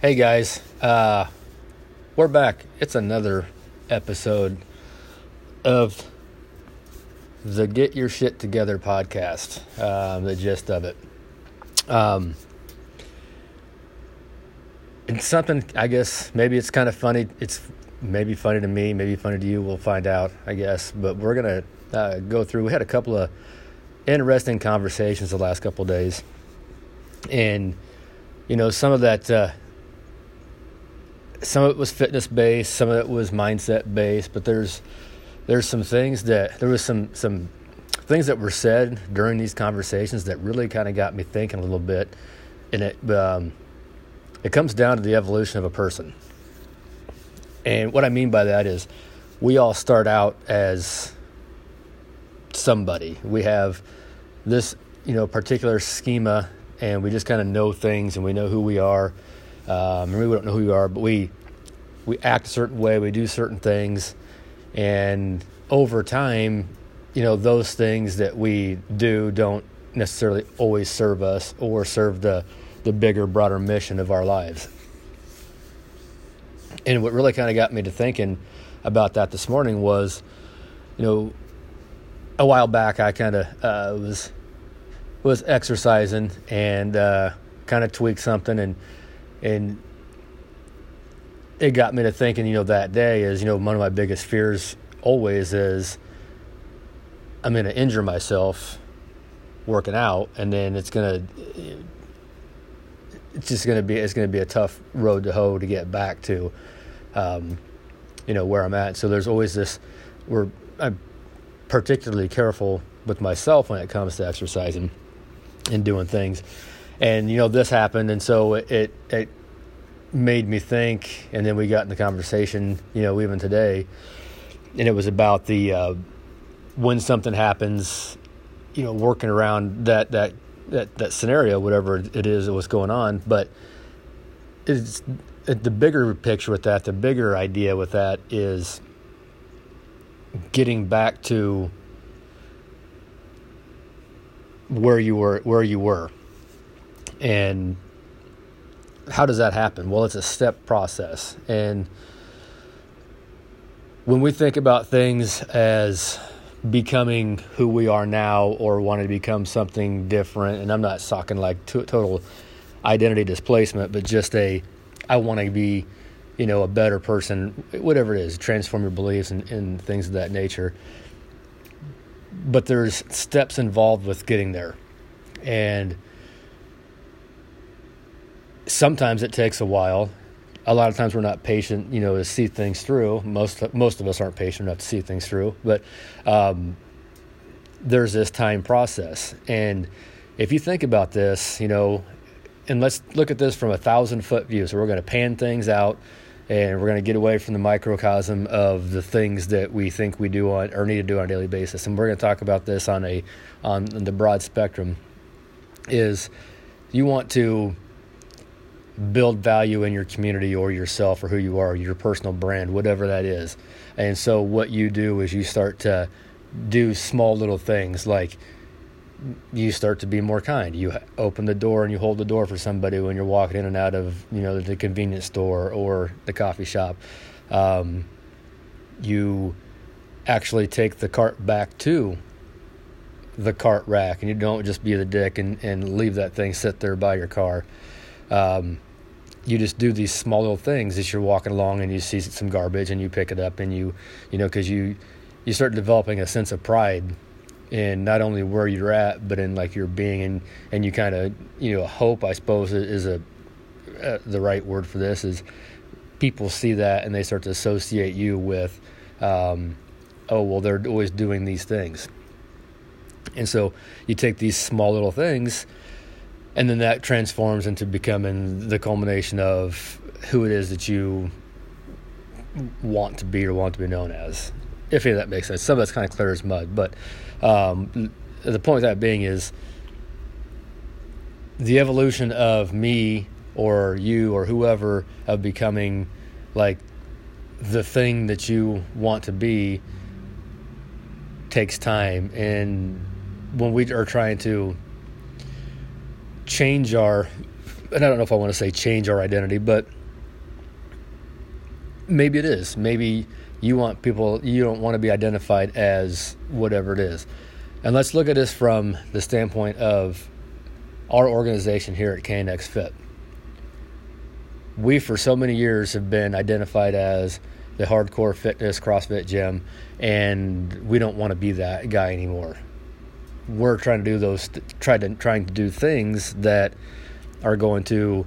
Hey guys, uh, we're back. It's another episode of the Get Your Shit Together podcast, um, the gist of it. Um, it's something, I guess, maybe it's kind of funny. It's maybe funny to me, maybe funny to you. We'll find out, I guess. But we're going to uh, go through, we had a couple of interesting conversations the last couple days. And, you know, some of that. Some of it was fitness based, some of it was mindset based, but there's there's some things that there was some some things that were said during these conversations that really kind of got me thinking a little bit, and it um, it comes down to the evolution of a person. And what I mean by that is, we all start out as somebody. We have this you know particular schema, and we just kind of know things, and we know who we are um, maybe we don't know who we are, but we we act a certain way, we do certain things, and over time, you know, those things that we do don't necessarily always serve us or serve the the bigger, broader mission of our lives. And what really kind of got me to thinking about that this morning was, you know, a while back I kind of uh, was was exercising and uh, kind of tweaked something and and it got me to thinking, you know, that day is, you know, one of my biggest fears always is I'm going to injure myself working out, and then it's going to, it's just going to be, it's going to be a tough road to hoe to get back to, um, you know, where I'm at. So there's always this, we're, I'm particularly careful with myself when it comes to exercising and doing things and you know this happened and so it it made me think and then we got in the conversation you know even today and it was about the uh, when something happens you know working around that that that that scenario whatever it is what's going on. But it's the bigger picture with that the bigger idea with that is getting back to where you were where you were and how does that happen? Well, it's a step process. And when we think about things as becoming who we are now or wanting to become something different, and I'm not talking like total identity displacement, but just a, I want to be, you know, a better person, whatever it is, transform your beliefs and, and things of that nature. But there's steps involved with getting there. And sometimes it takes a while. A lot of times we're not patient, you know, to see things through. Most most of us aren't patient enough to see things through, but um, there's this time process. And if you think about this, you know, and let's look at this from a thousand foot view. So we're going to pan things out, and we're going to get away from the microcosm of the things that we think we do on or need to do on a daily basis. And we're going to talk about this on a on the broad spectrum. Is you want to build value in your community or yourself or who you are, your personal brand, whatever that is. And so what you do is you start to do small little things like you start to be more kind. You open the door and you hold the door for somebody when you're walking in and out of, you know, the convenience store or the coffee shop. Um, you actually take the cart back to the cart rack and you don't just be the dick and, and leave that thing sit there by your car. Um, you just do these small little things as you're walking along and you see some garbage and you pick it up and you you know because you you start developing a sense of pride in not only where you're at but in like your being and and you kind of you know hope i suppose is a uh, the right word for this is people see that and they start to associate you with um, oh well they're always doing these things. And so you take these small little things and then that transforms into becoming the culmination of who it is that you want to be or want to be known as. If any of that makes sense. Some of that's kind of clear as mud, but um, the point of that being is the evolution of me or you or whoever of becoming like the thing that you want to be takes time and when we are trying to change our and I don't know if I want to say change our identity, but maybe it is. Maybe you want people, you don't want to be identified as whatever it is. And let's look at this from the standpoint of our organization here at KNX Fit. We, for so many years, have been identified as the hardcore fitness CrossFit gym, and we don't want to be that guy anymore. We're trying to do those, try to trying to do things that are going to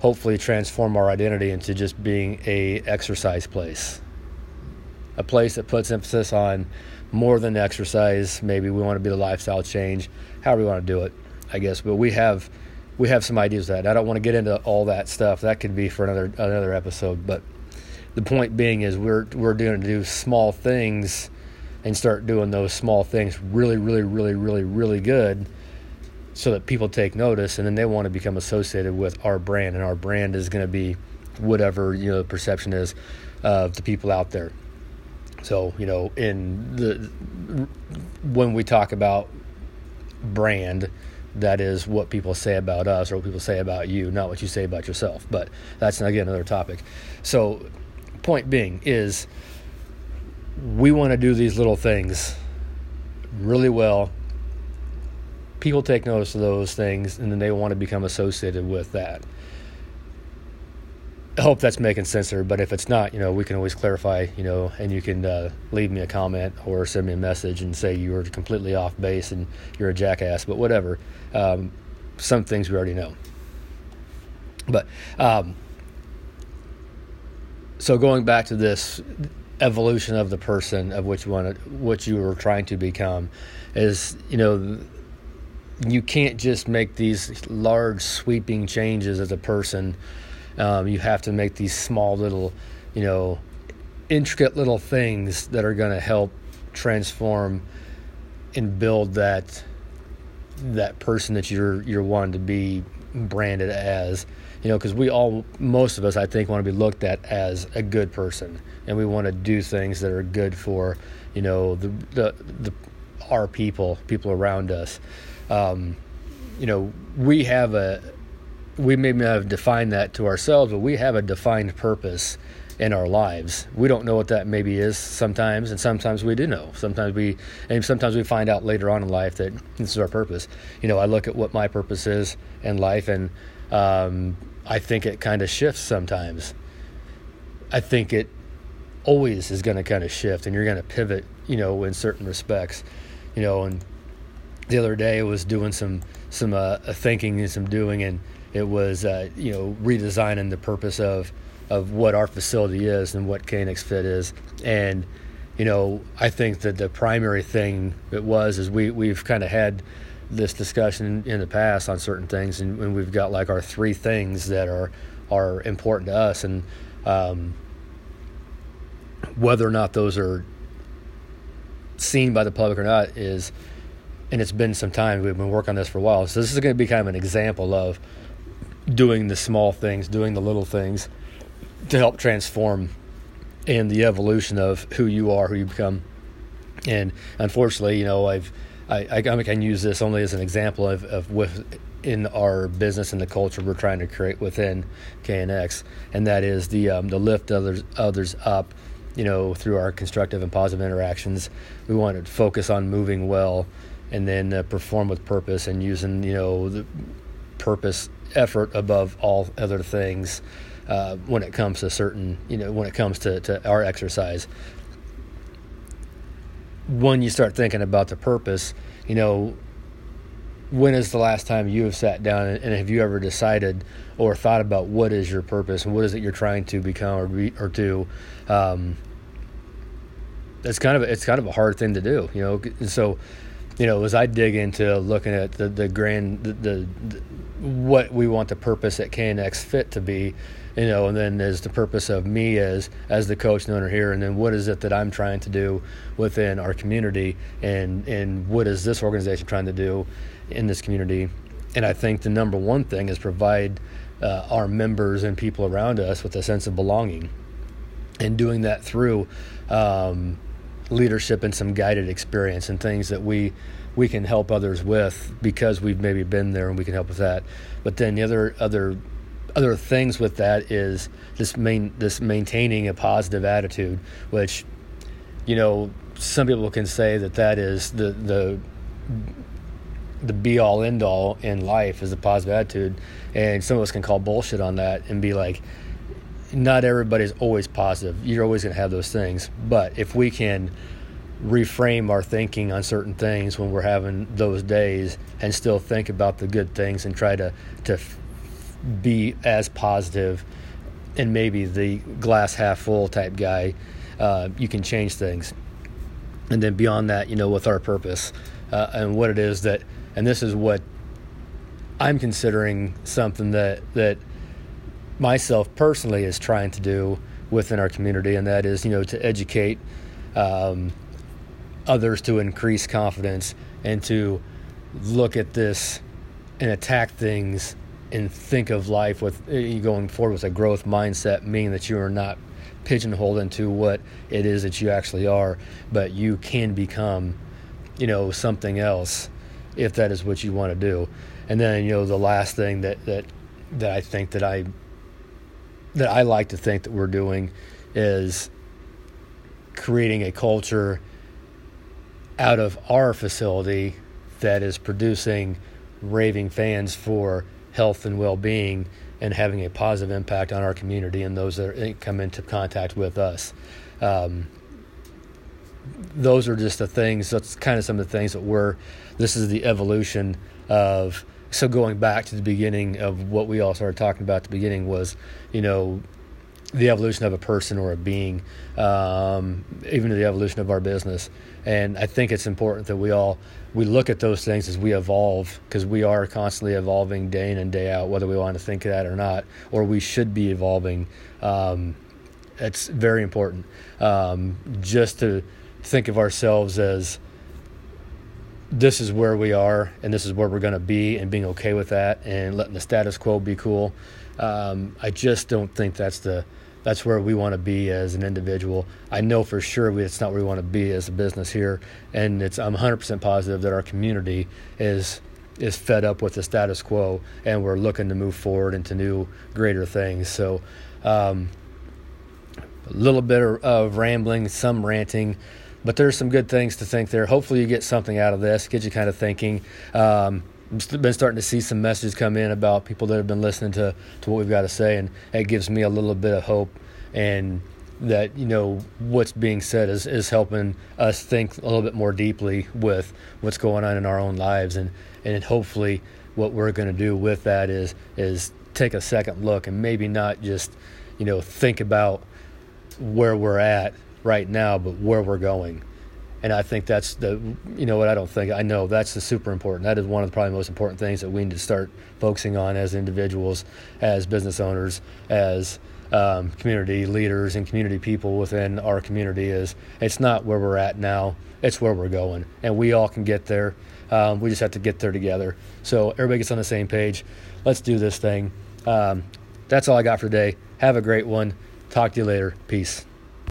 hopefully transform our identity into just being a exercise place, a place that puts emphasis on more than exercise. Maybe we want to be the lifestyle change, however we want to do it, I guess. But we have we have some ideas that. I don't want to get into all that stuff. That could be for another another episode. But the point being is we're we're doing to do small things and start doing those small things really, really, really, really, really good so that people take notice and then they want to become associated with our brand and our brand is going to be whatever you know the perception is of the people out there. So you know in the when we talk about brand that is what people say about us or what people say about you not what you say about yourself but that's again another topic. So point being is we want to do these little things really well people take notice of those things and then they want to become associated with that. I hope that's making sense there, but if it's not, you know, we can always clarify, you know, and you can uh, leave me a comment or send me a message and say you were completely off base and you're a jackass, but whatever. Um, some things we already know. But um, so going back to this evolution of the person of which to, what you were trying to become, is you know you can't just make these large sweeping changes as a person. Um, you have to make these small little, you know, intricate little things that are going to help transform and build that that person that you're you're wanting to be branded as you know because we all most of us i think want to be looked at as a good person and we want to do things that are good for you know the the, the our people people around us. Um, you know, we have a, we may not have defined that to ourselves, but we have a defined purpose in our lives. We don't know what that maybe is sometimes, and sometimes we do know. Sometimes we, and sometimes we find out later on in life that this is our purpose. You know, I look at what my purpose is in life, and um, I think it kind of shifts sometimes. I think it always is going to kind of shift, and you're going to pivot, you know, in certain respects, you know, and the other day I was doing some some uh, thinking and some doing, and it was uh, you know redesigning the purpose of of what our facility is and what KNX Fit is, and you know I think that the primary thing it was is we we've kind of had this discussion in the past on certain things, and, and, we've got like our three things that are are important to us, and um, whether or not those are seen by the public or not is and it's been some time. We've been working on this for a while. So this is going to be kind of an example of doing the small things, doing the little things to help transform in the evolution of who you are, who you become. And unfortunately, you know, I've I, I, I can use this only as an example of, of with in our business and the culture we're trying to create within KNX, and that is the um, the lift others others up, you know, through our constructive and positive interactions. We want to focus on moving well and then uh, perform with purpose and using you know the purpose effort above all other things uh, when it comes to certain you know when it comes to, to our exercise. When you start thinking about the purpose you know when is the last time you have sat down and, and have you ever decided or thought about what is your purpose? And what is it you're trying to become or, be, or do? Um, it's kind of it's kind of a hard thing to do you know so you know, as I dig into looking at the the grand the, the, the what we want the purpose at KNX Fit to be, you know, and then as the purpose of me as as the coach and owner here, and then what is it that I'm trying to do within our community, and and what is this organization trying to do in this community? And I think the number one thing is provide uh, our members and people around us with a sense of belonging, and doing that through. Um, leadership and some guided experience and things that we we can help others with because we've maybe been there and we can help with that. But then the other other other things with that is this main this maintaining a positive attitude, which you know some people can say that that is the the the be all end all in life is a positive attitude, and some of us can call bullshit on that and be like, not everybody's always positive. You're always going to have those things, but if we can reframe our thinking on certain things when we're having those days and still think about the good things and try to to be as positive and maybe the glass half full type guy uh, you can change things. And then beyond that you know with our purpose uh, and what it is that and this is what i'm considering something that that myself personally is trying to do within our community and that is you know to educate um, others to increase confidence and to look at this and attack things and think of life with uh, going forward with a growth mindset, meaning that you are not pigeonholed into what it is that you actually are, but you can become, you know, something else if that is what you want to do. And then, you know, the last thing that that that I think that I that I like to think that we're doing is creating a culture out of our facility that is producing raving fans for health and well-being and having a positive impact on our community and those that come into contact with us. Um, those are just the things. That's kind of some of the things that we're. This is the evolution of. So going back to the beginning of what we all started talking about at the beginning was, you know, the evolution of a person or a being, um, even the evolution of our business. And I think it's important that we all we look at those things as we evolve because we are constantly evolving day in and day out, whether we want to think that or not, or we should be evolving. Um, it's very important um, just to think of ourselves as this is where we are and this is where we're going to be and being okay with that and letting the status quo be cool. Um, I just don't think that's the that's where we want to be as an individual. I know for sure it's not where we want to be as a business here, and it's I'm 100% positive that our community is is fed up with the status quo, and we're looking to move forward into new, greater things. So, um, a little bit of rambling, some ranting, but there's some good things to think there. Hopefully, you get something out of this, get you kind of thinking. Um, been starting to see some messages come in about people that have been listening to, to what we've got to say, and it gives me a little bit of hope and that you know what's being said is, is helping us think a little bit more deeply with what's going on in our own lives and and hopefully what we're going to do with that is is take a second look and maybe not just you know think about where we're at right now but where we're going and I think that's the you know what I don't think I know that's the super important. That is one of the probably most important things that we need to start focusing on as individuals, as business owners, as um, community leaders and community people within our community. Is it's not where we're at now; it's where we're going, and we all can get there. Um, we just have to get there together. So everybody gets on the same page. Let's do this thing. Um, that's all I got for today. Have a great one. Talk to you later. Peace.